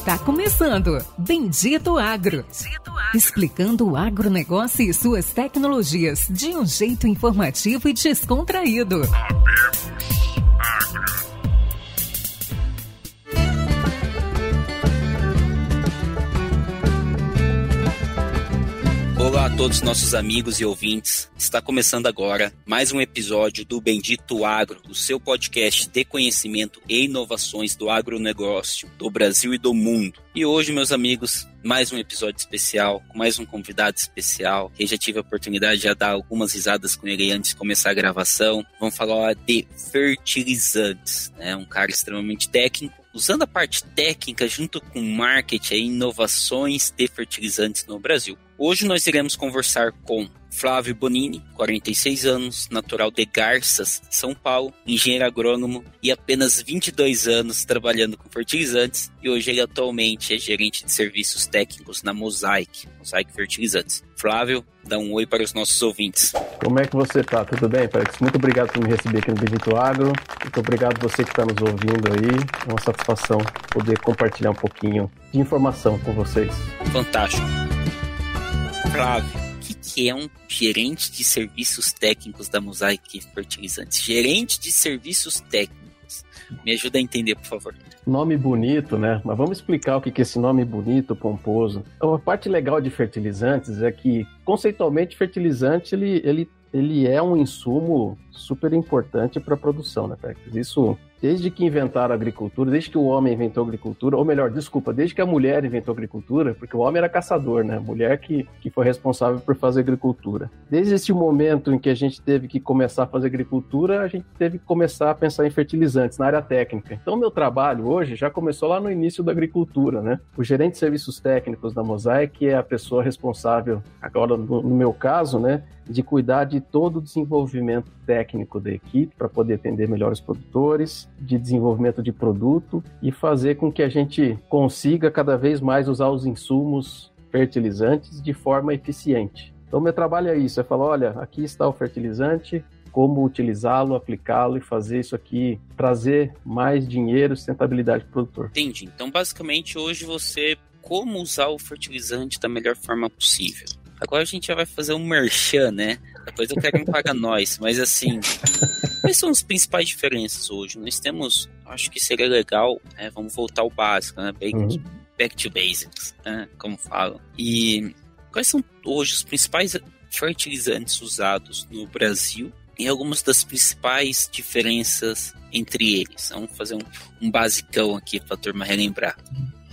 Está começando Bendito Agro. Bendito Agro. Explicando o agronegócio e suas tecnologias de um jeito informativo e descontraído. Olá a todos nossos amigos e ouvintes. Está começando agora mais um episódio do Bendito Agro, o seu podcast de conhecimento e inovações do agronegócio do Brasil e do mundo. E hoje, meus amigos, mais um episódio especial, com mais um convidado especial. Eu já tive a oportunidade de dar algumas risadas com ele antes de começar a gravação. Vamos falar de fertilizantes, né? Um cara extremamente técnico, usando a parte técnica junto com marketing e inovações de fertilizantes no Brasil. Hoje nós iremos conversar com Flávio Bonini, 46 anos, natural de Garças, São Paulo, engenheiro agrônomo e apenas 22 anos trabalhando com fertilizantes e hoje ele atualmente é gerente de serviços técnicos na Mosaic, Mosaic Fertilizantes. Flávio, dá um oi para os nossos ouvintes. Como é que você está? Tudo bem, Felix? Muito obrigado por me receber aqui no Bendito Agro. Muito obrigado você que está nos ouvindo aí. É uma satisfação poder compartilhar um pouquinho de informação com vocês. Fantástico. Flávio, o que, que é um gerente de serviços técnicos da Mosaic Fertilizantes? Gerente de serviços técnicos. Me ajuda a entender, por favor. Nome bonito, né? Mas vamos explicar o que é esse nome bonito, pomposo. Uma parte legal de fertilizantes é que, conceitualmente, fertilizante ele, ele, ele é um insumo super importante para a produção, né? Isso desde que inventaram a agricultura, desde que o homem inventou a agricultura, ou melhor, desculpa, desde que a mulher inventou a agricultura, porque o homem era caçador, né? A mulher que, que foi responsável por fazer agricultura. Desde esse momento em que a gente teve que começar a fazer agricultura, a gente teve que começar a pensar em fertilizantes na área técnica. Então, meu trabalho hoje já começou lá no início da agricultura, né? O gerente de serviços técnicos da Mosaic é a pessoa responsável, agora no, no meu caso, né? de cuidar de todo o desenvolvimento técnico da equipe para poder atender melhor os produtores, de desenvolvimento de produto e fazer com que a gente consiga cada vez mais usar os insumos fertilizantes de forma eficiente. Então, meu trabalho é isso: é falar, olha, aqui está o fertilizante, como utilizá-lo, aplicá-lo e fazer isso aqui trazer mais dinheiro, sustentabilidade para o produtor. Entendi. Então, basicamente, hoje você como usar o fertilizante da melhor forma possível. Agora a gente já vai fazer um merchan, né? Depois eu quero me pagar nós, mas assim, quais são as principais diferenças hoje? Nós temos, acho que seria legal, né? Vamos voltar ao básico, né? Back, uhum. back to basics, né? Como falam. E quais são hoje os principais fertilizantes usados no Brasil e algumas das principais diferenças entre eles? Vamos fazer um, um basicão aqui para a turma relembrar.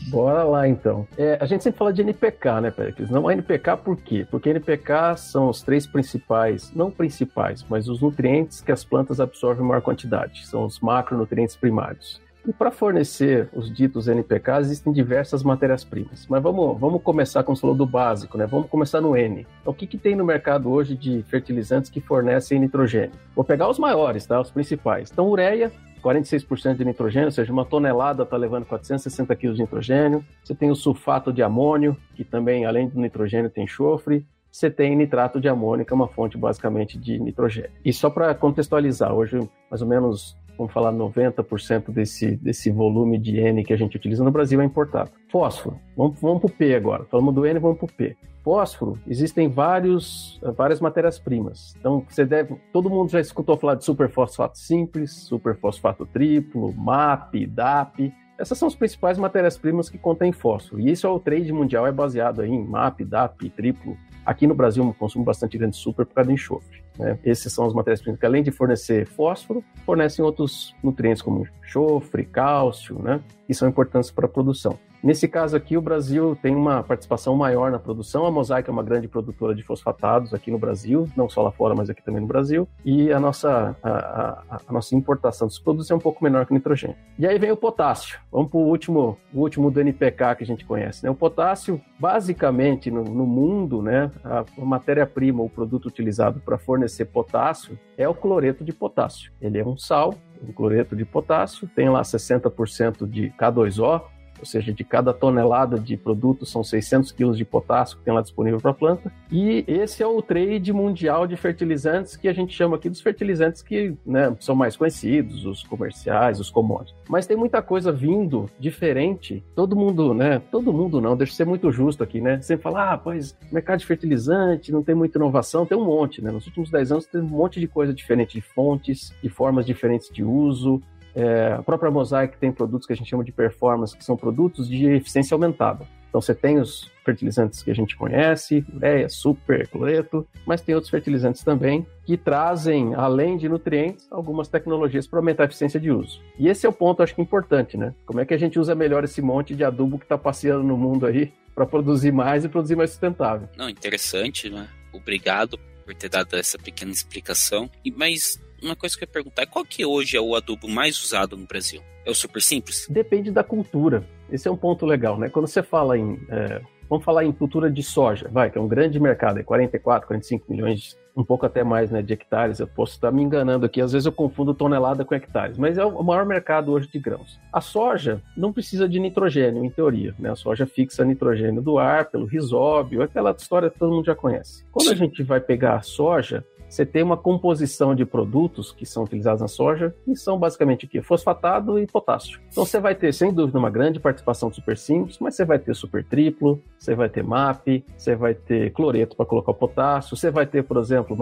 Bora lá então. É, a gente sempre fala de NPK, né, Pericles? Não é NPK por quê? Porque NPK são os três principais, não principais, mas os nutrientes que as plantas absorvem em maior quantidade. São os macronutrientes primários. E para fornecer os ditos NPK, existem diversas matérias-primas. Mas vamos, vamos começar, como você falou, do básico, né? Vamos começar no N. Então, o que, que tem no mercado hoje de fertilizantes que fornecem nitrogênio? Vou pegar os maiores, tá? Os principais. Então, ureia, 46% de nitrogênio, ou seja, uma tonelada está levando 460 kg de nitrogênio. Você tem o sulfato de amônio, que também, além do nitrogênio, tem enxofre. Você tem nitrato de amônio, que é uma fonte basicamente de nitrogênio. E só para contextualizar, hoje mais ou menos vamos falar 90% desse, desse volume de N que a gente utiliza no Brasil é importado. Fósforo, vamos, vamos para o P agora. Falamos do N, vamos para o P. Fósforo, existem vários, várias matérias-primas. Então, você deve. Todo mundo já escutou falar de superfosfato simples, superfosfato triplo, MAP, DAP. Essas são as principais matérias-primas que contêm fósforo. E isso é o trade mundial, é baseado em MAP, DAP, triplo. Aqui no Brasil, um consumo bastante grande de super por causa do enxofre. Né? Esses são as matérias-primas que, além de fornecer fósforo, fornecem outros nutrientes como enxofre, cálcio, né? que são importantes para a produção. Nesse caso aqui, o Brasil tem uma participação maior na produção. A Mosaic é uma grande produtora de fosfatados aqui no Brasil, não só lá fora, mas aqui também no Brasil. E a nossa, a, a, a nossa importação dos produtos é um pouco menor que o nitrogênio. E aí vem o potássio. Vamos para o último, o último do NPK que a gente conhece. Né? O potássio, basicamente, no, no mundo, né, a, matéria-prima, o produto utilizado para fornecer potássio é o cloreto de potássio. Ele é um sal, um cloreto de potássio, tem lá 60% de K2O, ou seja, de cada tonelada de produto são 600 quilos de potássio que tem lá disponível para a planta. E esse é o trade mundial de fertilizantes que a gente chama aqui dos fertilizantes que né, são mais conhecidos, os comerciais, os commodities. Mas tem muita coisa vindo diferente. Todo mundo, né? Todo mundo não, deixa eu ser muito justo aqui, né? Sempre fala, ah, pois mercado de fertilizante, não tem muita inovação, tem um monte, né? Nos últimos 10 anos tem um monte de coisa diferente de fontes, de formas diferentes de uso, é, a própria Mosaic tem produtos que a gente chama de performance, que são produtos de eficiência aumentada. Então você tem os fertilizantes que a gente conhece, ureia, super, cloreto, mas tem outros fertilizantes também que trazem, além de nutrientes, algumas tecnologias para aumentar a eficiência de uso. E esse é o ponto, acho que importante, né? Como é que a gente usa melhor esse monte de adubo que está passeando no mundo aí para produzir mais e produzir mais sustentável? Não, interessante, né? Obrigado por ter dado essa pequena explicação. E mas uma coisa que eu ia perguntar é qual que hoje é o adubo mais usado no Brasil? É o super simples? Depende da cultura. Esse é um ponto legal, né? Quando você fala em. É, vamos falar em cultura de soja, vai, que é um grande mercado, é 44, 45 milhões um pouco até mais né, de hectares. Eu posso estar me enganando aqui, às vezes eu confundo tonelada com hectares, mas é o maior mercado hoje de grãos. A soja não precisa de nitrogênio, em teoria. Né? A soja fixa nitrogênio do ar pelo risóbio, aquela história que todo mundo já conhece. Quando a gente vai pegar a soja, você tem uma composição de produtos que são utilizados na soja, que são basicamente o quê? Fosfatado e potássio. Então você vai ter, sem dúvida, uma grande participação de super simples, mas você vai ter super triplo, você vai ter MAP, você vai ter cloreto para colocar o potássio, você vai ter, por exemplo, o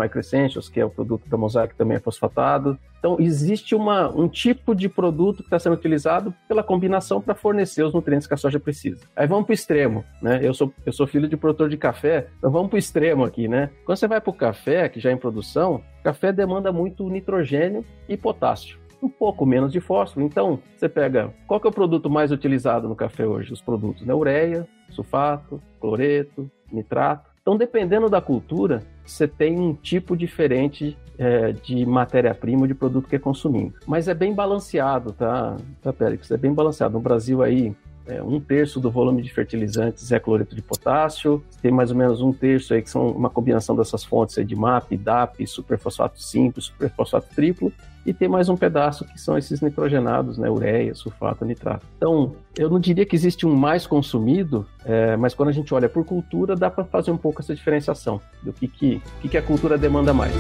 que é o produto da Mosaic, também é fosfatado. Então existe uma, um tipo de produto que está sendo utilizado pela combinação para fornecer os nutrientes que a soja precisa. Aí vamos para o extremo, né? Eu sou, eu sou filho de produtor de café, então vamos para o extremo aqui, né? Quando você vai para o café, que já é em produção, café demanda muito nitrogênio e potássio, um pouco menos de fósforo. Então, você pega, qual que é o produto mais utilizado no café hoje? Os produtos, né? Ureia, sulfato, cloreto, nitrato. Então, dependendo da cultura, você tem um tipo diferente é, de matéria-prima, de produto que é consumindo. Mas é bem balanceado, tá, tá Périx? É bem balanceado. No Brasil aí, é, um terço do volume de fertilizantes é cloreto de potássio, tem mais ou menos um terço aí que são uma combinação dessas fontes aí de MAP, DAP, superfosfato simples, superfosfato triplo, e tem mais um pedaço que são esses nitrogenados, né, ureia, sulfato, nitrato. Então, eu não diria que existe um mais consumido, é, mas quando a gente olha por cultura, dá para fazer um pouco essa diferenciação do que, que, que, que a cultura demanda mais.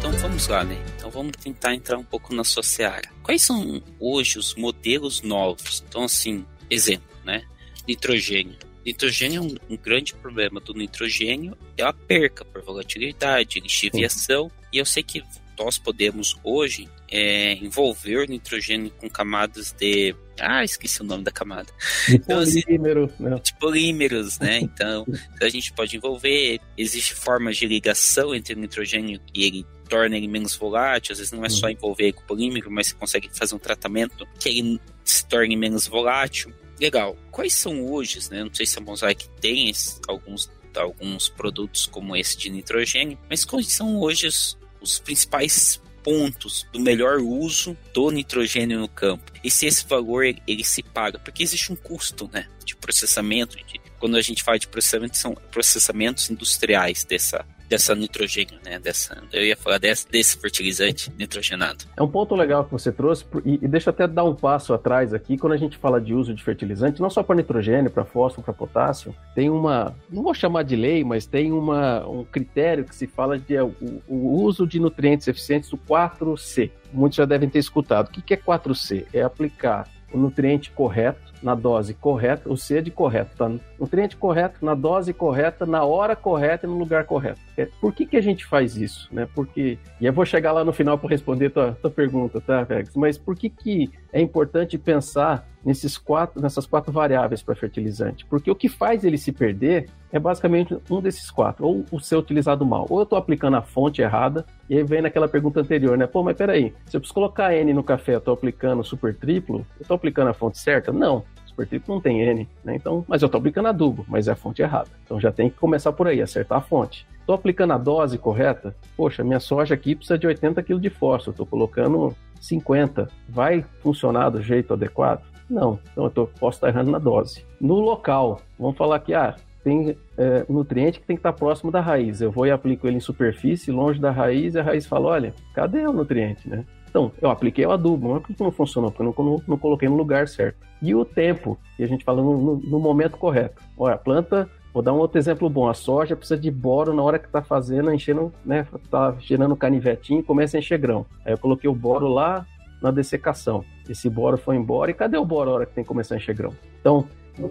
Então vamos lá, né? Vamos tentar entrar um pouco na sua seara. Quais são hoje os modelos novos? Então, assim, exemplo, né? Nitrogênio. Nitrogênio é um, um grande problema do nitrogênio é a perca por volatilidade, lixiviação. E eu sei que nós podemos hoje é, envolver nitrogênio com camadas de. Ah, esqueci o nome da camada. De então, assim, polímero, né? De polímeros, né? Então, a gente pode envolver. Existem formas de ligação entre o nitrogênio e ele torna ele menos volátil. Às vezes não é só uhum. envolver com polímero, mas você consegue fazer um tratamento que ele se torne menos volátil. Legal. Quais são hoje, né? Não sei se a Mosaic tem esse, alguns, alguns produtos como esse de nitrogênio, mas quais são hoje os, os principais pontos do melhor uso do nitrogênio no campo e se esse valor ele, se paga, porque existe um custo, né, de processamento. De, quando a gente fala de processamento, são processamentos industriais dessa dessa nitrogênio, né? Dessa, eu ia falar desse, desse fertilizante nitrogenado. É um ponto legal que você trouxe, e, e deixa até dar um passo atrás aqui, quando a gente fala de uso de fertilizante, não só para nitrogênio, para fósforo, para potássio, tem uma, não vou chamar de lei, mas tem uma, um critério que se fala de é, o, o uso de nutrientes eficientes, o 4C. Muitos já devem ter escutado. O que é 4C? É aplicar o nutriente correto na dose correta, o C é de correto, tá? Nutriente correto, na dose correta, na hora correta e no lugar correto. É, por que, que a gente faz isso, né? Porque, e eu vou chegar lá no final para responder tua, tua pergunta, tá, Vegas? Mas por que, que é importante pensar nesses quatro, nessas quatro variáveis para fertilizante? Porque o que faz ele se perder é basicamente um desses quatro, ou o ser utilizado mal, ou eu estou aplicando a fonte errada, e aí vem naquela pergunta anterior, né? Pô, mas peraí, se eu preciso colocar N no café, eu estou aplicando super triplo, eu estou aplicando a fonte certa? Não super triplo não tem N, né? Então, mas eu estou aplicando adubo, mas é a fonte errada. Então já tem que começar por aí, acertar a fonte. Estou aplicando a dose correta? Poxa, minha soja aqui precisa de 80 kg de fósforo, estou colocando 50. Vai funcionar do jeito adequado? Não. Então eu tô, posso estar errando na dose. No local, vamos falar que ah, tem é, nutriente que tem que estar próximo da raiz. Eu vou e aplico ele em superfície, longe da raiz, e a raiz fala: olha, cadê o nutriente, né? Então, eu apliquei o adubo, mas por que não funcionou? Porque eu não, não, não coloquei no lugar certo. E o tempo, que a gente fala no, no, no momento correto. Olha, a planta Vou dar um outro exemplo bom. A soja precisa de boro na hora que está fazendo, enchendo, né? Tá gerando canivetinho e começa a encher grão. Aí eu coloquei o boro lá na dessecação. Esse boro foi embora e cadê o boro na hora que tem que começar a encher grão? Então,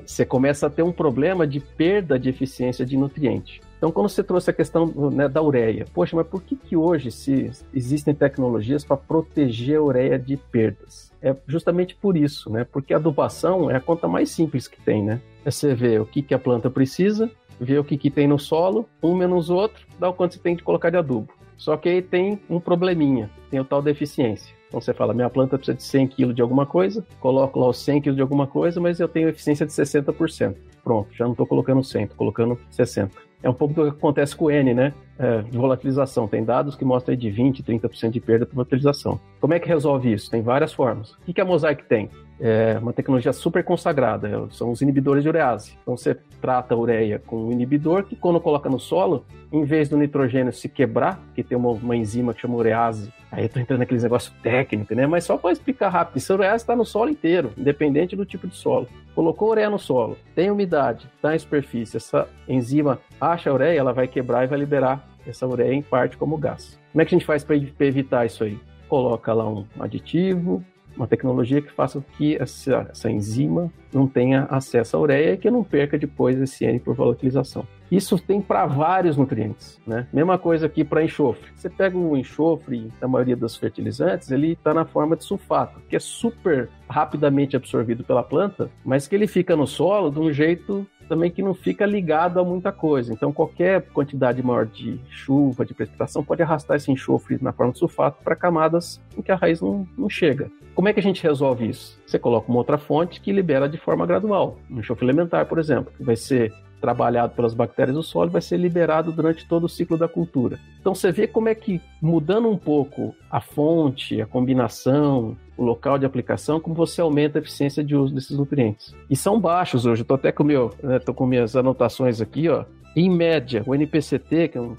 você começa a ter um problema de perda de eficiência de nutriente. Então, quando você trouxe a questão né, da ureia, poxa, mas por que, que hoje se existem tecnologias para proteger a ureia de perdas? É justamente por isso, né? Porque a adubação é a conta mais simples que tem, né? É você ver o que, que a planta precisa, ver o que, que tem no solo, um menos o outro, dá o quanto você tem que colocar de adubo. Só que aí tem um probleminha, tem o tal deficiência. Então você fala, minha planta precisa de 100 kg de alguma coisa, coloco lá os 100 kg de alguma coisa, mas eu tenho eficiência de 60%. Pronto, já não estou colocando 100, estou colocando 60. É um pouco do que acontece com o N, né? É, de volatilização. Tem dados que mostram de 20%, 30% de perda por volatilização. Como é que resolve isso? Tem várias formas. O que, que a Mosaic tem? É uma tecnologia super consagrada, são os inibidores de urease. Então você trata a ureia com um inibidor que quando coloca no solo, em vez do nitrogênio se quebrar, que tem uma, uma enzima que chama urease, aí eu tô entrando naqueles negócios técnicos, né? Mas só para explicar rápido, essa urease está no solo inteiro, independente do tipo de solo. Colocou ureia no solo, tem umidade, está em superfície, essa enzima acha a ureia, ela vai quebrar e vai liberar essa ureia em parte como gás. Como é que a gente faz para evitar isso aí? Coloca lá um aditivo, uma tecnologia que faça que essa, essa, enzima não tenha acesso à ureia e que não perca depois esse N por volatilização. Isso tem para vários nutrientes, né? Mesma coisa aqui para enxofre. Você pega o enxofre, na maioria dos fertilizantes, ele está na forma de sulfato, que é super rapidamente absorvido pela planta, mas que ele fica no solo de um jeito também que não fica ligado a muita coisa. Então, qualquer quantidade maior de chuva, de precipitação, pode arrastar esse enxofre na forma de sulfato para camadas em que a raiz não, não chega. Como é que a gente resolve isso? Você coloca uma outra fonte que libera de forma gradual. Um enxofre elementar, por exemplo, que vai ser trabalhado pelas bactérias do solo vai ser liberado durante todo o ciclo da cultura. Então você vê como é que mudando um pouco a fonte, a combinação, o local de aplicação, como você aumenta a eficiência de uso desses nutrientes. E são baixos hoje. Estou até com meu, né, tô com minhas anotações aqui, ó. Em média, o NPCT, que é um,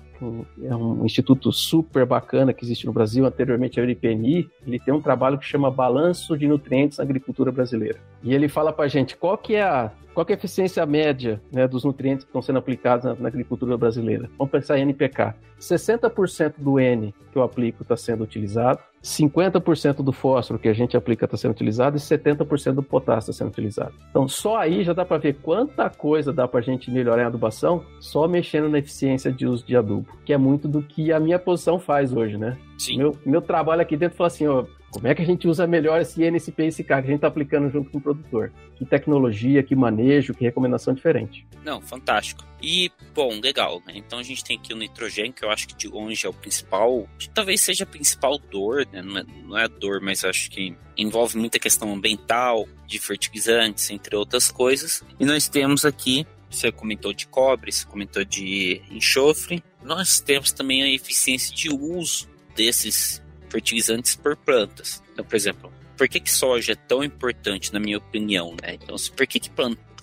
é um, instituto super bacana que existe no Brasil, anteriormente ao NPNI, ele tem um trabalho que chama Balanço de Nutrientes na Agricultura Brasileira. E ele fala para a gente qual que é a qual é a eficiência média né, dos nutrientes que estão sendo aplicados na, na agricultura brasileira? Vamos pensar em NPK. 60% do N que eu aplico está sendo utilizado, 50% do fósforo que a gente aplica está sendo utilizado e 70% do potássio está sendo utilizado. Então, só aí já dá para ver quanta coisa dá para a gente melhorar em adubação só mexendo na eficiência de uso de adubo, que é muito do que a minha posição faz hoje, né? Sim. Meu, meu trabalho aqui dentro fala assim, ó, como é que a gente usa melhor esse NSP e esse K que a gente está aplicando junto com o produtor? Que tecnologia, que manejo, que recomendação diferente. Não, fantástico. E, bom, legal, né? Então a gente tem aqui o nitrogênio, que eu acho que de longe é o principal, talvez seja a principal dor, né? Não é, não é dor, mas acho que envolve muita questão ambiental, de fertilizantes, entre outras coisas. E nós temos aqui você comentou de cobre, você comentou de enxofre. Nós temos também a eficiência de uso desses fertilizantes por plantas. Então, por exemplo, por que, que soja é tão importante, na minha opinião? Né? Então, por que, que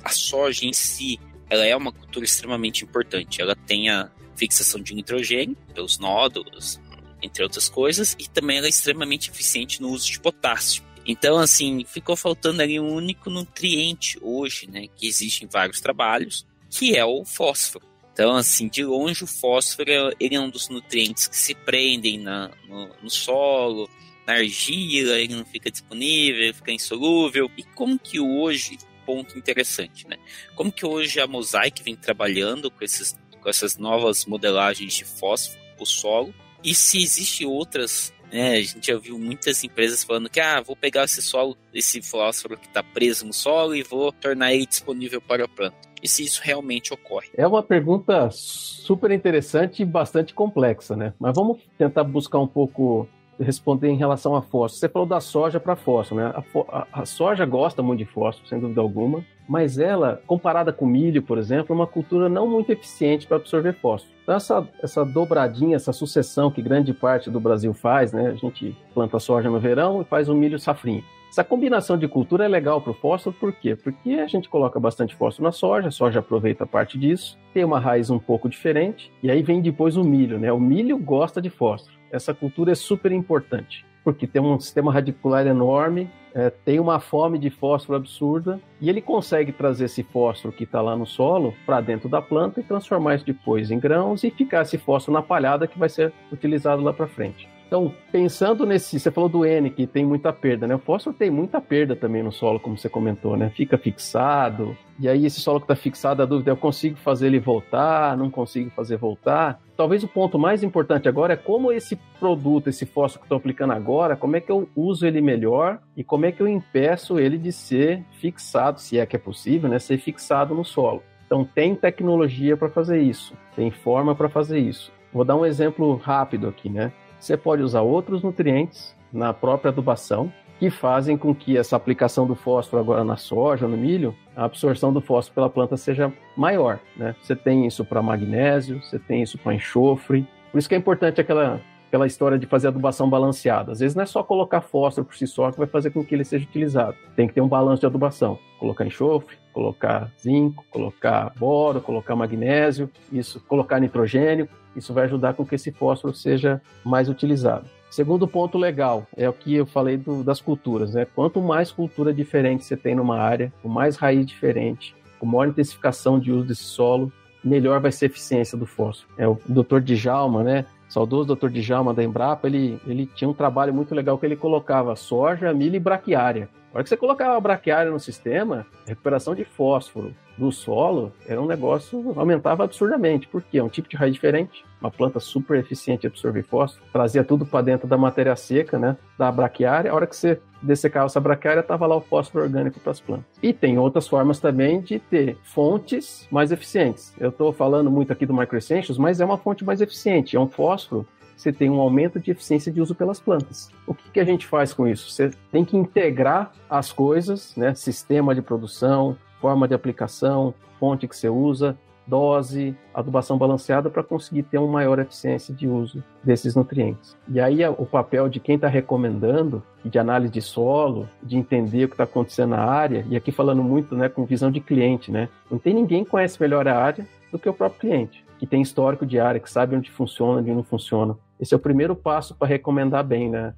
a soja em si ela é uma cultura extremamente importante? Ela tem a fixação de nitrogênio pelos nódulos, entre outras coisas, e também ela é extremamente eficiente no uso de potássio. Então, assim, ficou faltando ali um único nutriente hoje, né, que existe em vários trabalhos, que é o fósforo. Então, assim, de longe o fósforo ele é um dos nutrientes que se prendem na, no, no solo, na argila, ele não fica disponível, ele fica insolúvel. E como que hoje, ponto interessante, né? Como que hoje a Mosaic vem trabalhando com, esses, com essas novas modelagens de fósforo para o solo? E se existem outras né, a gente já viu muitas empresas falando que ah, vou pegar esse solo, esse fósforo que está preso no solo e vou tornar ele disponível para a planta e se isso realmente ocorre? É uma pergunta super interessante e bastante complexa, né? Mas vamos tentar buscar um pouco responder em relação a fósforo. Você falou da soja para fósforo, né? A, a, a, soja gosta muito de fósforo, sem dúvida alguma, mas ela, comparada com milho, por exemplo, é uma cultura não muito eficiente para absorver fósforo. Então, essa, essa dobradinha, essa sucessão que grande parte do Brasil faz, né? A gente planta soja no verão e faz o milho safrinho. Essa combinação de cultura é legal para o fósforo, por quê? Porque a gente coloca bastante fósforo na soja, a soja aproveita parte disso, tem uma raiz um pouco diferente, e aí vem depois o milho, né? O milho gosta de fósforo. Essa cultura é super importante. Porque tem um sistema radicular enorme, é, tem uma fome de fósforo absurda, e ele consegue trazer esse fósforo que está lá no solo para dentro da planta e transformar isso depois em grãos e ficar esse fósforo na palhada que vai ser utilizado lá para frente. Então, pensando nesse, você falou do N, que tem muita perda, né? O fósforo tem muita perda também no solo, como você comentou, né? Fica fixado, e aí esse solo que está fixado, a dúvida é, eu consigo fazer ele voltar, não consigo fazer voltar? Talvez o ponto mais importante agora é como esse produto, esse fósforo que estou aplicando agora, como é que eu uso ele melhor e como é que eu impeço ele de ser fixado, se é que é possível, né? Ser fixado no solo. Então tem tecnologia para fazer isso, tem forma para fazer isso. Vou dar um exemplo rápido aqui, né? Você pode usar outros nutrientes na própria adubação que fazem com que essa aplicação do fósforo agora na soja, no milho, a absorção do fósforo pela planta seja maior. Né? Você tem isso para magnésio, você tem isso para enxofre. Por isso que é importante aquela, aquela história de fazer adubação balanceada. Às vezes não é só colocar fósforo por si só que vai fazer com que ele seja utilizado. Tem que ter um balanço de adubação. Colocar enxofre, colocar zinco, colocar boro, colocar magnésio, isso, colocar nitrogênio. Isso vai ajudar com que esse fósforo seja mais utilizado. Segundo ponto legal é o que eu falei do, das culturas, né? Quanto mais cultura diferente você tem numa área, com mais raiz diferente, com maior intensificação de uso desse solo, melhor vai ser a eficiência do fósforo. É o Dr. Djalma, né? Saudoso Dr. Djalma da Embrapa, ele, ele tinha um trabalho muito legal que ele colocava soja, milho e braquiária. A hora que você colocava a braquiária no sistema, a recuperação de fósforo do solo era um negócio aumentava absurdamente, porque é um tipo de raiz diferente, uma planta super eficiente em absorver fósforo, trazia tudo para dentro da matéria seca, né, da braquiária. A hora que você dessecava essa braquiária, tava lá o fósforo orgânico para as plantas. E tem outras formas também de ter fontes mais eficientes. Eu estou falando muito aqui do Microessentials, mas é uma fonte mais eficiente, é um fósforo você tem um aumento de eficiência de uso pelas plantas. O que, que a gente faz com isso? Você tem que integrar as coisas, né? sistema de produção, forma de aplicação, fonte que você usa, dose, adubação balanceada para conseguir ter uma maior eficiência de uso desses nutrientes. E aí o papel de quem está recomendando, de análise de solo, de entender o que está acontecendo na área, e aqui falando muito né, com visão de cliente, né? Não tem ninguém que conhece melhor a área do que o próprio cliente, que tem histórico de área, que sabe onde funciona, onde não funciona. Esse é o primeiro passo para recomendar bem, né,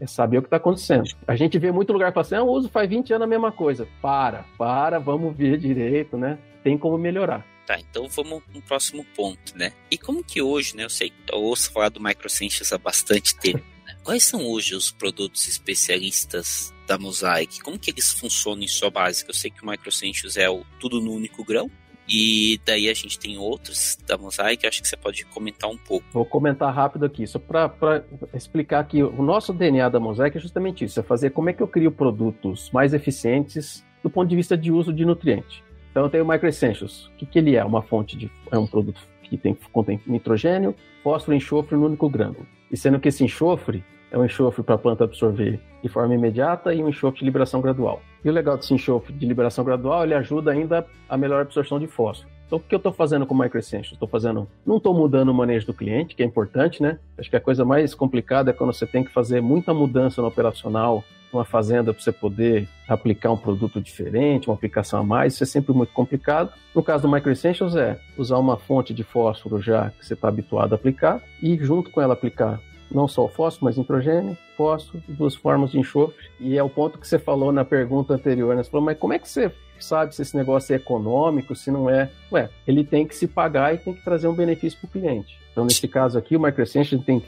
É saber o que está acontecendo. A gente vê muito lugar falando assim, ah, uso faz 20 anos a mesma coisa. Para, para, vamos ver direito, né? Tem como melhorar. Tá, então vamos no próximo ponto, né? E como que hoje, né? Eu sei, eu ouço falar do Microsciences há bastante tempo. Né? Quais são hoje os produtos especialistas da Mosaic? Como que eles funcionam em sua base? Eu sei que o Microsciences é o tudo no único grão, e daí a gente tem outros da Mosaic, acho que você pode comentar um pouco. Vou comentar rápido aqui, só para explicar que o nosso DNA da Mosaic é justamente isso, é fazer como é que eu crio produtos mais eficientes do ponto de vista de uso de nutriente. Então eu tenho o Micro Essentials. O que, que ele é? Uma fonte de. É um produto que tem, contém nitrogênio, fósforo e enxofre no único grânulo. E sendo que esse enxofre é um enxofre para a planta absorver de forma imediata e um enxofre de liberação gradual. E o legal desse enxofre de liberação gradual, ele ajuda ainda a melhor absorção de fósforo. Então, o que eu estou fazendo com o Microessentials? Estou fazendo, não estou mudando o manejo do cliente, que é importante, né? Acho que a coisa mais complicada é quando você tem que fazer muita mudança no operacional, numa fazenda, para você poder aplicar um produto diferente, uma aplicação a mais. Isso é sempre muito complicado. No caso do Microessentials, é usar uma fonte de fósforo já que você está habituado a aplicar e, junto com ela, aplicar não só o fósforo, mas nitrogênio, fósforo, duas formas de enxofre. E é o ponto que você falou na pergunta anterior, né? Você falou, mas como é que você sabe se esse negócio é econômico, se não é? Ué, ele tem que se pagar e tem que trazer um benefício para o cliente. Então, nesse caso aqui, o Microessentials tem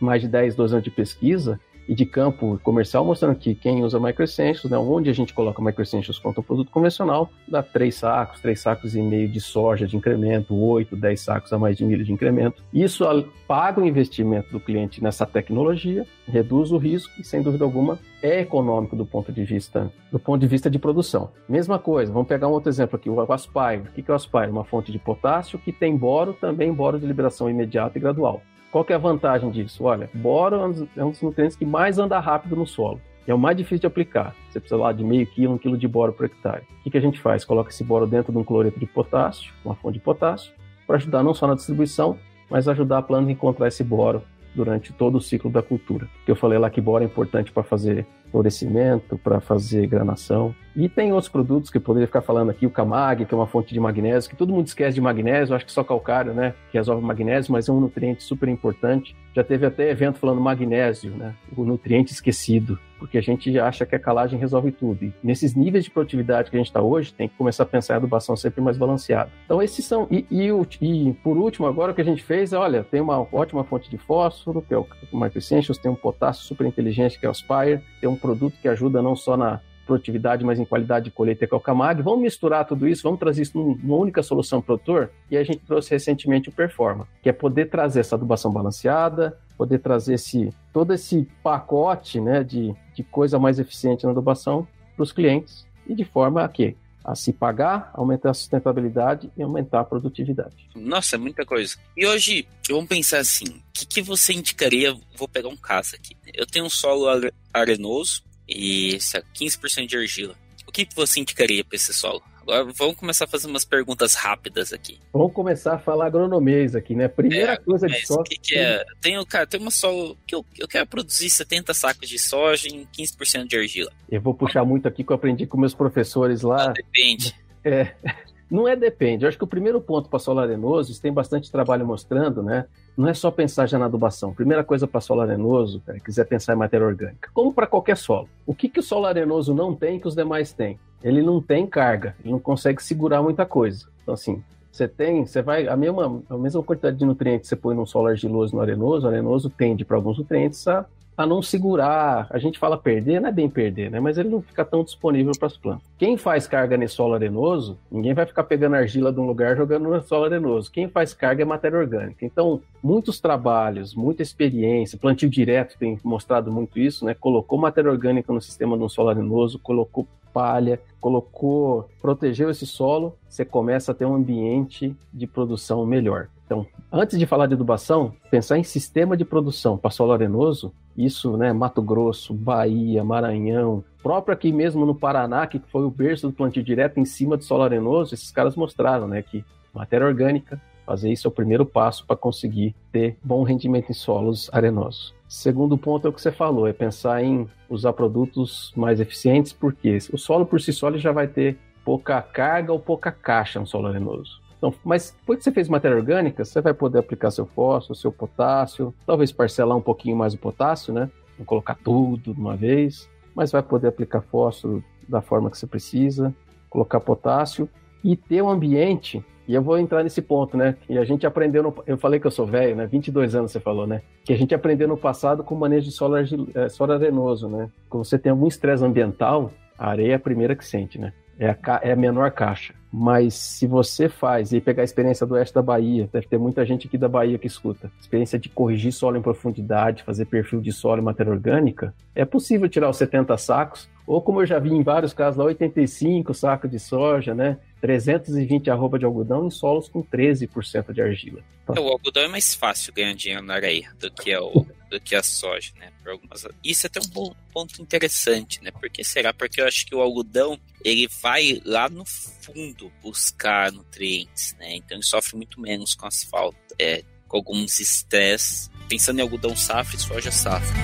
mais de 10, 12 anos de pesquisa e de campo comercial, mostrando que quem usa microessentials, né, onde a gente coloca microessentials contra o produto convencional, dá três sacos, três sacos e meio de soja de incremento, oito, dez sacos a mais de milho de incremento. Isso paga o investimento do cliente nessa tecnologia, reduz o risco e, sem dúvida alguma, é econômico do ponto de vista do ponto de vista de produção. Mesma coisa, vamos pegar um outro exemplo aqui, o Aspire. O que é o Aspire? Uma fonte de potássio que tem boro, também boro de liberação imediata e gradual. Qual que é a vantagem disso? Olha, boro é um dos nutrientes que mais anda rápido no solo. É o mais difícil de aplicar. Você precisa lá de meio quilo, um quilo de boro por hectare. O que, que a gente faz? Coloca esse boro dentro de um cloreto de potássio, uma fonte de potássio, para ajudar não só na distribuição, mas ajudar a planta a encontrar esse boro durante todo o ciclo da cultura. Eu falei lá que bora é importante para fazer florescimento, para fazer granação. E tem outros produtos que eu poderia ficar falando aqui, o Camag, que é uma fonte de magnésio, que todo mundo esquece de magnésio, acho que só calcário, né, que resolve magnésio, mas é um nutriente super importante. Já teve até evento falando magnésio, né, o nutriente esquecido, porque a gente acha que a calagem resolve tudo. E nesses níveis de produtividade que a gente está hoje, tem que começar a pensar em adubação sempre mais balanceada. Então esses são, e, e, e, por último, agora o que a gente fez, olha, tem uma ótima fonte de fósforo, que é o Micro Essentials, tem um potássio super inteligente, que é o Spire, tem um produto que ajuda não só na produtividade, mas em qualidade de colheita com o Camag. Vamos misturar tudo isso, vamos trazer isso numa única solução produtor. E a gente trouxe recentemente o Performa, que é poder trazer essa adubação balanceada, poder trazer esse, todo esse pacote né, de, de coisa mais eficiente na adubação para os clientes e de forma a que a se pagar, aumentar a sustentabilidade e aumentar a produtividade. Nossa, é muita coisa. E hoje, vamos pensar assim, o que, que você indicaria? Vou pegar um caso aqui. Eu tenho um solo arenoso e 15% de argila. O que, que você indicaria para esse solo? Agora vamos começar a fazer umas perguntas rápidas aqui. Vamos começar a falar agronomês aqui, né? Primeira é, coisa de solo. Que, que é? Tenho, cara, tem uma solo que eu, eu quero produzir 70 sacos de soja em 15% de argila. Eu vou puxar muito aqui que eu aprendi com meus professores lá. Não, depende. É. Não é depende. Eu acho que o primeiro ponto para solo arenoso, tem bastante trabalho mostrando, né? Não é só pensar já na adubação. Primeira coisa para solo arenoso, cara, quiser pensar em matéria orgânica. Como para qualquer solo. O que, que o solo arenoso não tem que os demais têm? Ele não tem carga, ele não consegue segurar muita coisa. Então, assim, você tem, você vai, a mesma, a mesma quantidade de nutrientes que você põe num solo argiloso no arenoso, o arenoso tende para alguns nutrientes a a não segurar. A gente fala perder, não é bem perder, né? Mas ele não fica tão disponível para as plantas. Quem faz carga nesse solo arenoso, ninguém vai ficar pegando argila de um lugar jogando no solo arenoso. Quem faz carga é matéria orgânica. Então, muitos trabalhos, muita experiência, plantio direto tem mostrado muito isso, né? Colocou matéria orgânica no sistema de um solo arenoso, colocou palha, colocou, protegeu esse solo, você começa a ter um ambiente de produção melhor. Então, antes de falar de adubação, pensar em sistema de produção para solo arenoso isso, né, Mato Grosso, Bahia, Maranhão, próprio aqui mesmo no Paraná, que foi o berço do plantio direto em cima do solo arenoso, esses caras mostraram, né, que matéria orgânica, fazer isso é o primeiro passo para conseguir ter bom rendimento em solos arenosos. Segundo ponto é o que você falou, é pensar em usar produtos mais eficientes, porque o solo por si só ele já vai ter pouca carga ou pouca caixa no solo arenoso. Então, mas depois que você fez matéria orgânica, você vai poder aplicar seu fósforo, seu potássio, talvez parcelar um pouquinho mais o potássio, né? Não colocar tudo de uma vez, mas vai poder aplicar fósforo da forma que você precisa, colocar potássio e ter um ambiente. E eu vou entrar nesse ponto, né? Que a gente aprendeu, no, eu falei que eu sou velho, né? 22 anos você falou, né? Que a gente aprendeu no passado com o manejo de solo, é, solo arenoso, né? Quando você tem algum estresse ambiental, a areia é a primeira que sente, né? É a, é a menor caixa. Mas se você faz, e pegar a experiência do oeste da Bahia, deve ter muita gente aqui da Bahia que escuta, experiência de corrigir solo em profundidade, fazer perfil de solo e matéria orgânica, é possível tirar os 70 sacos, ou como eu já vi em vários casos lá, 85 sacos de soja, né? 320 arroba de algodão em solos com 13% de argila. Então, o algodão é mais fácil ganhar dinheiro na areia do que, o, do que a soja, né? Algumas... Isso é até um bom ponto interessante, né? Por que será? Porque eu acho que o algodão ele vai lá no fundo buscar nutrientes, né? Então ele sofre muito menos com asfalto, é, com alguns estresse. Pensando em algodão safra e soja safra.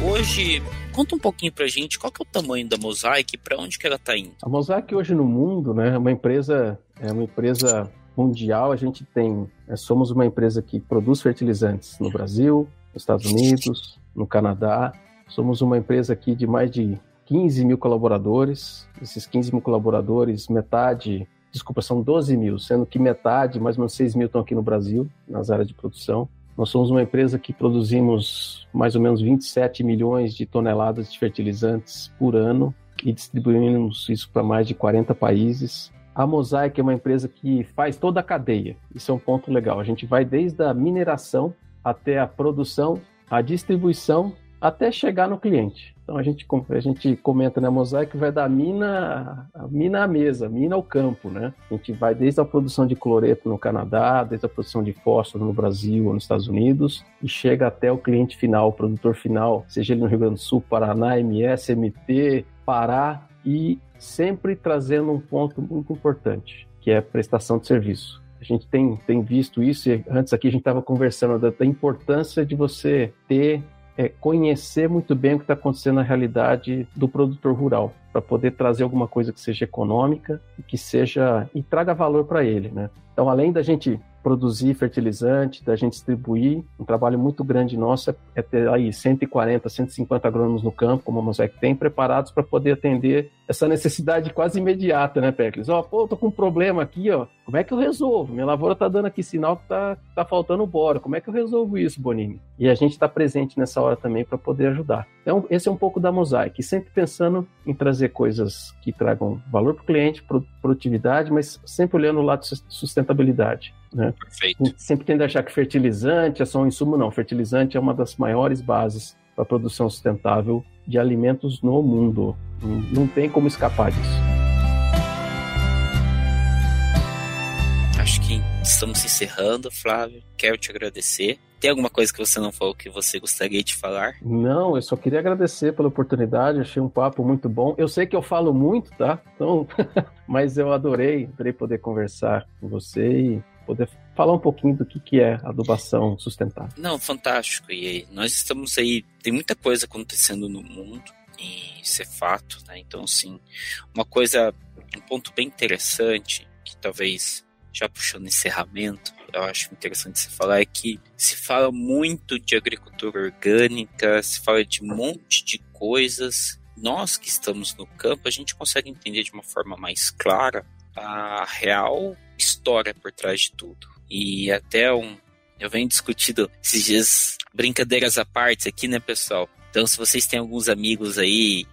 Hoje, conta um pouquinho pra gente qual que é o tamanho da Mosaic e para onde que ela tá indo. A Mosaic hoje no mundo, né, é uma empresa, é uma empresa mundial. A gente tem, é, somos uma empresa que produz fertilizantes no Brasil, nos Estados Unidos, no Canadá. Somos uma empresa aqui de mais de 15 mil colaboradores. Esses 15 mil colaboradores, metade, desculpa, são 12 mil, sendo que metade, mais ou menos 6 mil estão aqui no Brasil, nas áreas de produção. Nós somos uma empresa que produzimos mais ou menos 27 milhões de toneladas de fertilizantes por ano e distribuímos isso para mais de 40 países. A Mosaic é uma empresa que faz toda a cadeia. Isso é um ponto legal. A gente vai desde a mineração até a produção, a distribuição, até chegar no cliente. Então a gente, a gente comenta na Mosaic vai da mina, mina à mesa, mina ao campo, né? A gente vai desde a produção de cloreto no Canadá, desde a produção de fósforo no Brasil ou nos Estados Unidos e chega até o cliente final, o produtor final, seja ele no Rio Grande do Sul, Paraná, MS, MT, Pará e sempre trazendo um ponto muito importante, que é a prestação de serviço. A gente tem, tem visto isso, e antes aqui a gente estava conversando da, da, importância de você ter, é, conhecer muito bem o que está acontecendo na realidade do produtor rural, para poder trazer alguma coisa que seja econômica e que seja e traga valor para ele, né? Então, além da gente produzir fertilizante, da gente distribuir. Um trabalho muito grande nosso é, é ter aí 140, 150 agrônomos no campo, como a Mosaic tem, preparados para poder atender essa necessidade quase imediata, né, Pericles? Ó, oh, pô, tô com um problema aqui, ó. Como é que eu resolvo? Minha lavoura tá dando aqui sinal que tá, tá faltando bora. Como é que eu resolvo isso, Bonini? E a gente está presente nessa hora também para poder ajudar. Então, esse é um pouco da Mosaic, sempre pensando em trazer coisas que tragam valor para o cliente, produtividade, mas sempre olhando o lado de sustentabilidade. Né? Perfeito. Sempre tende a achar que fertilizante é só um insumo, não. Fertilizante é uma das maiores bases para a produção sustentável de alimentos no mundo. Não tem como escapar disso. Acho que estamos encerrando, Flávio. Quero te agradecer. Tem alguma coisa que você não falou que você gostaria de falar? Não, eu só queria agradecer pela oportunidade. Achei um papo muito bom. Eu sei que eu falo muito, tá? Então, mas eu adorei, adorei poder conversar com você e poder falar um pouquinho do que, que é adubação sustentável. Não, fantástico. E nós estamos aí, tem muita coisa acontecendo no mundo, e isso é fato, né? Então, sim, uma coisa, um ponto bem interessante, que talvez já puxando encerramento, eu acho interessante se falar é que se fala muito de agricultura orgânica, se fala de um monte de coisas. Nós que estamos no campo, a gente consegue entender de uma forma mais clara a real história por trás de tudo. E até um. Eu venho discutindo esses dias, brincadeiras à parte aqui, né, pessoal? Então, se vocês têm alguns amigos aí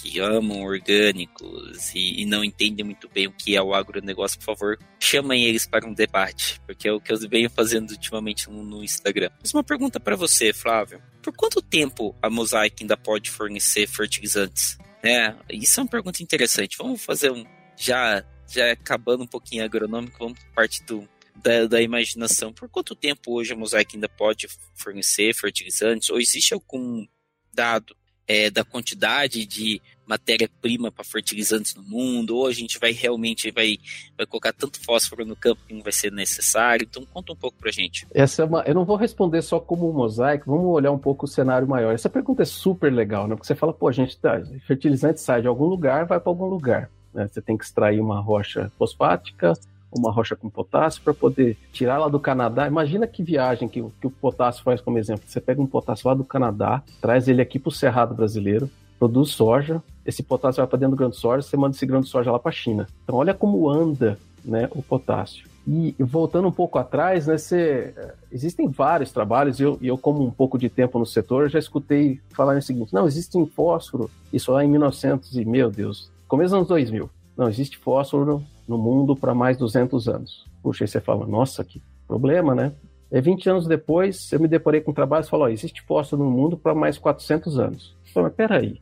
que amam orgânicos e, e, não entendem muito bem o que é o agronegócio, por favor, chamem eles para um debate, porque é o que eu venho fazendo ultimamente no, no Instagram. Mas uma pergunta para você, Flávio: por quanto tempo a Mosaic ainda pode fornecer fertilizantes? É, isso é uma pergunta interessante. Vamos fazer um já já acabando um pouquinho agronômico, vamos parte do, da, da, imaginação. Por quanto tempo hoje a Mosaic ainda pode fornecer fertilizantes? Ou existe algum dado é, da quantidade de matéria-prima para fertilizantes no mundo? Ou a gente vai realmente vai, vai colocar tanto fósforo no campo que não vai ser necessário? Então conta um pouco para gente. Essa é uma, eu não vou responder só como Mosaic, vamos olhar um pouco o cenário maior. Essa pergunta é super legal, né? Porque você fala, pô, a gente tá, fertilizante sai de algum lugar, vai para algum lugar. Né? Você tem que extrair uma rocha fosfática, uma rocha com potássio para poder tirar lá do Canadá. Imagina que viagem que, que o potássio faz como exemplo. Você pega um potássio lá do Canadá, traz ele aqui para o Cerrado brasileiro, produz soja, esse potássio vai para dentro do grão de soja, você manda esse grão de soja lá para a China. Então olha como anda né, o potássio. E voltando um pouco atrás, né, você, existem vários trabalhos, e eu, eu, como um pouco de tempo no setor, já escutei falar o seguinte, não, existe um fósforo, isso lá em 1900 e, meu Deus, começo dos anos 2000. Não existe fósforo no mundo para mais 200 anos. Puxa, aí você fala, nossa, que problema, né? E 20 anos depois, eu me deparei com um trabalho e falou, oh, existe fósforo no mundo para mais 400 anos. Eu falei, mas peraí,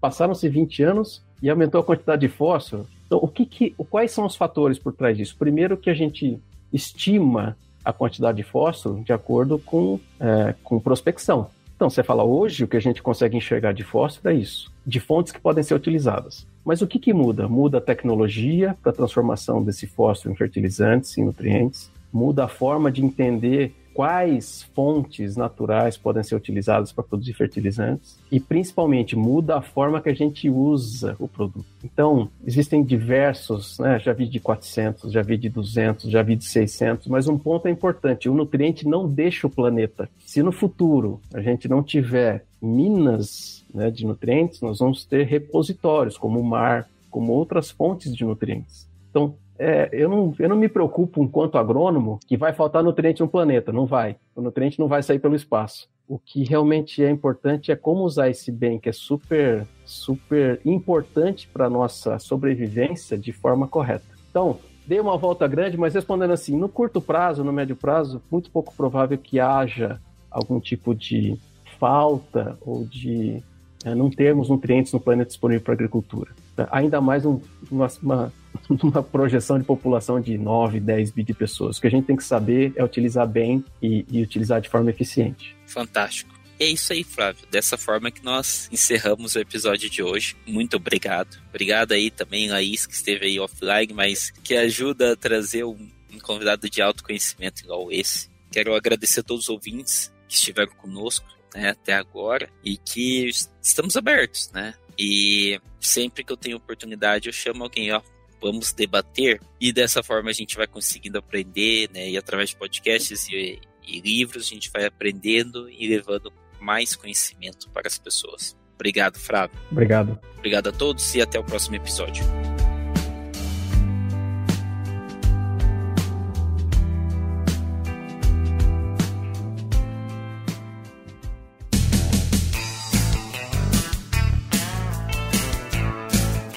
passaram-se 20 anos e aumentou a quantidade de fósforo. Então, o que que, quais são os fatores por trás disso? Primeiro que a gente estima a quantidade de fósforo de acordo com, é, com prospecção. Então, você fala, hoje o que a gente consegue enxergar de fósforo é isso, de fontes que podem ser utilizadas. Mas o que, que muda? Muda a tecnologia para transformação desse fósforo em fertilizantes, em nutrientes, muda a forma de entender quais fontes naturais podem ser utilizadas para produzir fertilizantes e principalmente muda a forma que a gente usa o produto. Então, existem diversos, né, já vi de 400, já vi de 200, já vi de 600, mas um ponto é importante, o nutriente não deixa o planeta. Se no futuro a gente não tiver minas né, de nutrientes, nós vamos ter repositórios como o mar, como outras fontes de nutrientes. Então, é, eu, não, eu não me preocupo, enquanto agrônomo, que vai faltar nutriente no planeta. Não vai. O nutriente não vai sair pelo espaço. O que realmente é importante é como usar esse bem, que é super, super importante para nossa sobrevivência, de forma correta. Então, dei uma volta grande, mas respondendo assim, no curto prazo, no médio prazo, muito pouco provável que haja algum tipo de falta ou de é, não termos nutrientes no planeta disponível para agricultura. Ainda mais um, uma, uma uma projeção de população de 9, 10 bi de pessoas. O que a gente tem que saber é utilizar bem e, e utilizar de forma eficiente. Fantástico. É isso aí, Flávio. Dessa forma que nós encerramos o episódio de hoje. Muito obrigado. Obrigado aí também, Laís, que esteve aí offline, mas que ajuda a trazer um, um convidado de autoconhecimento igual esse. Quero agradecer a todos os ouvintes que estiveram conosco né, até agora e que estamos abertos, né? E sempre que eu tenho oportunidade, eu chamo alguém, ó, vamos debater e dessa forma a gente vai conseguindo aprender, né? E através de podcasts e, e livros a gente vai aprendendo e levando mais conhecimento para as pessoas. Obrigado, Flávio. Obrigado. Obrigado a todos e até o próximo episódio.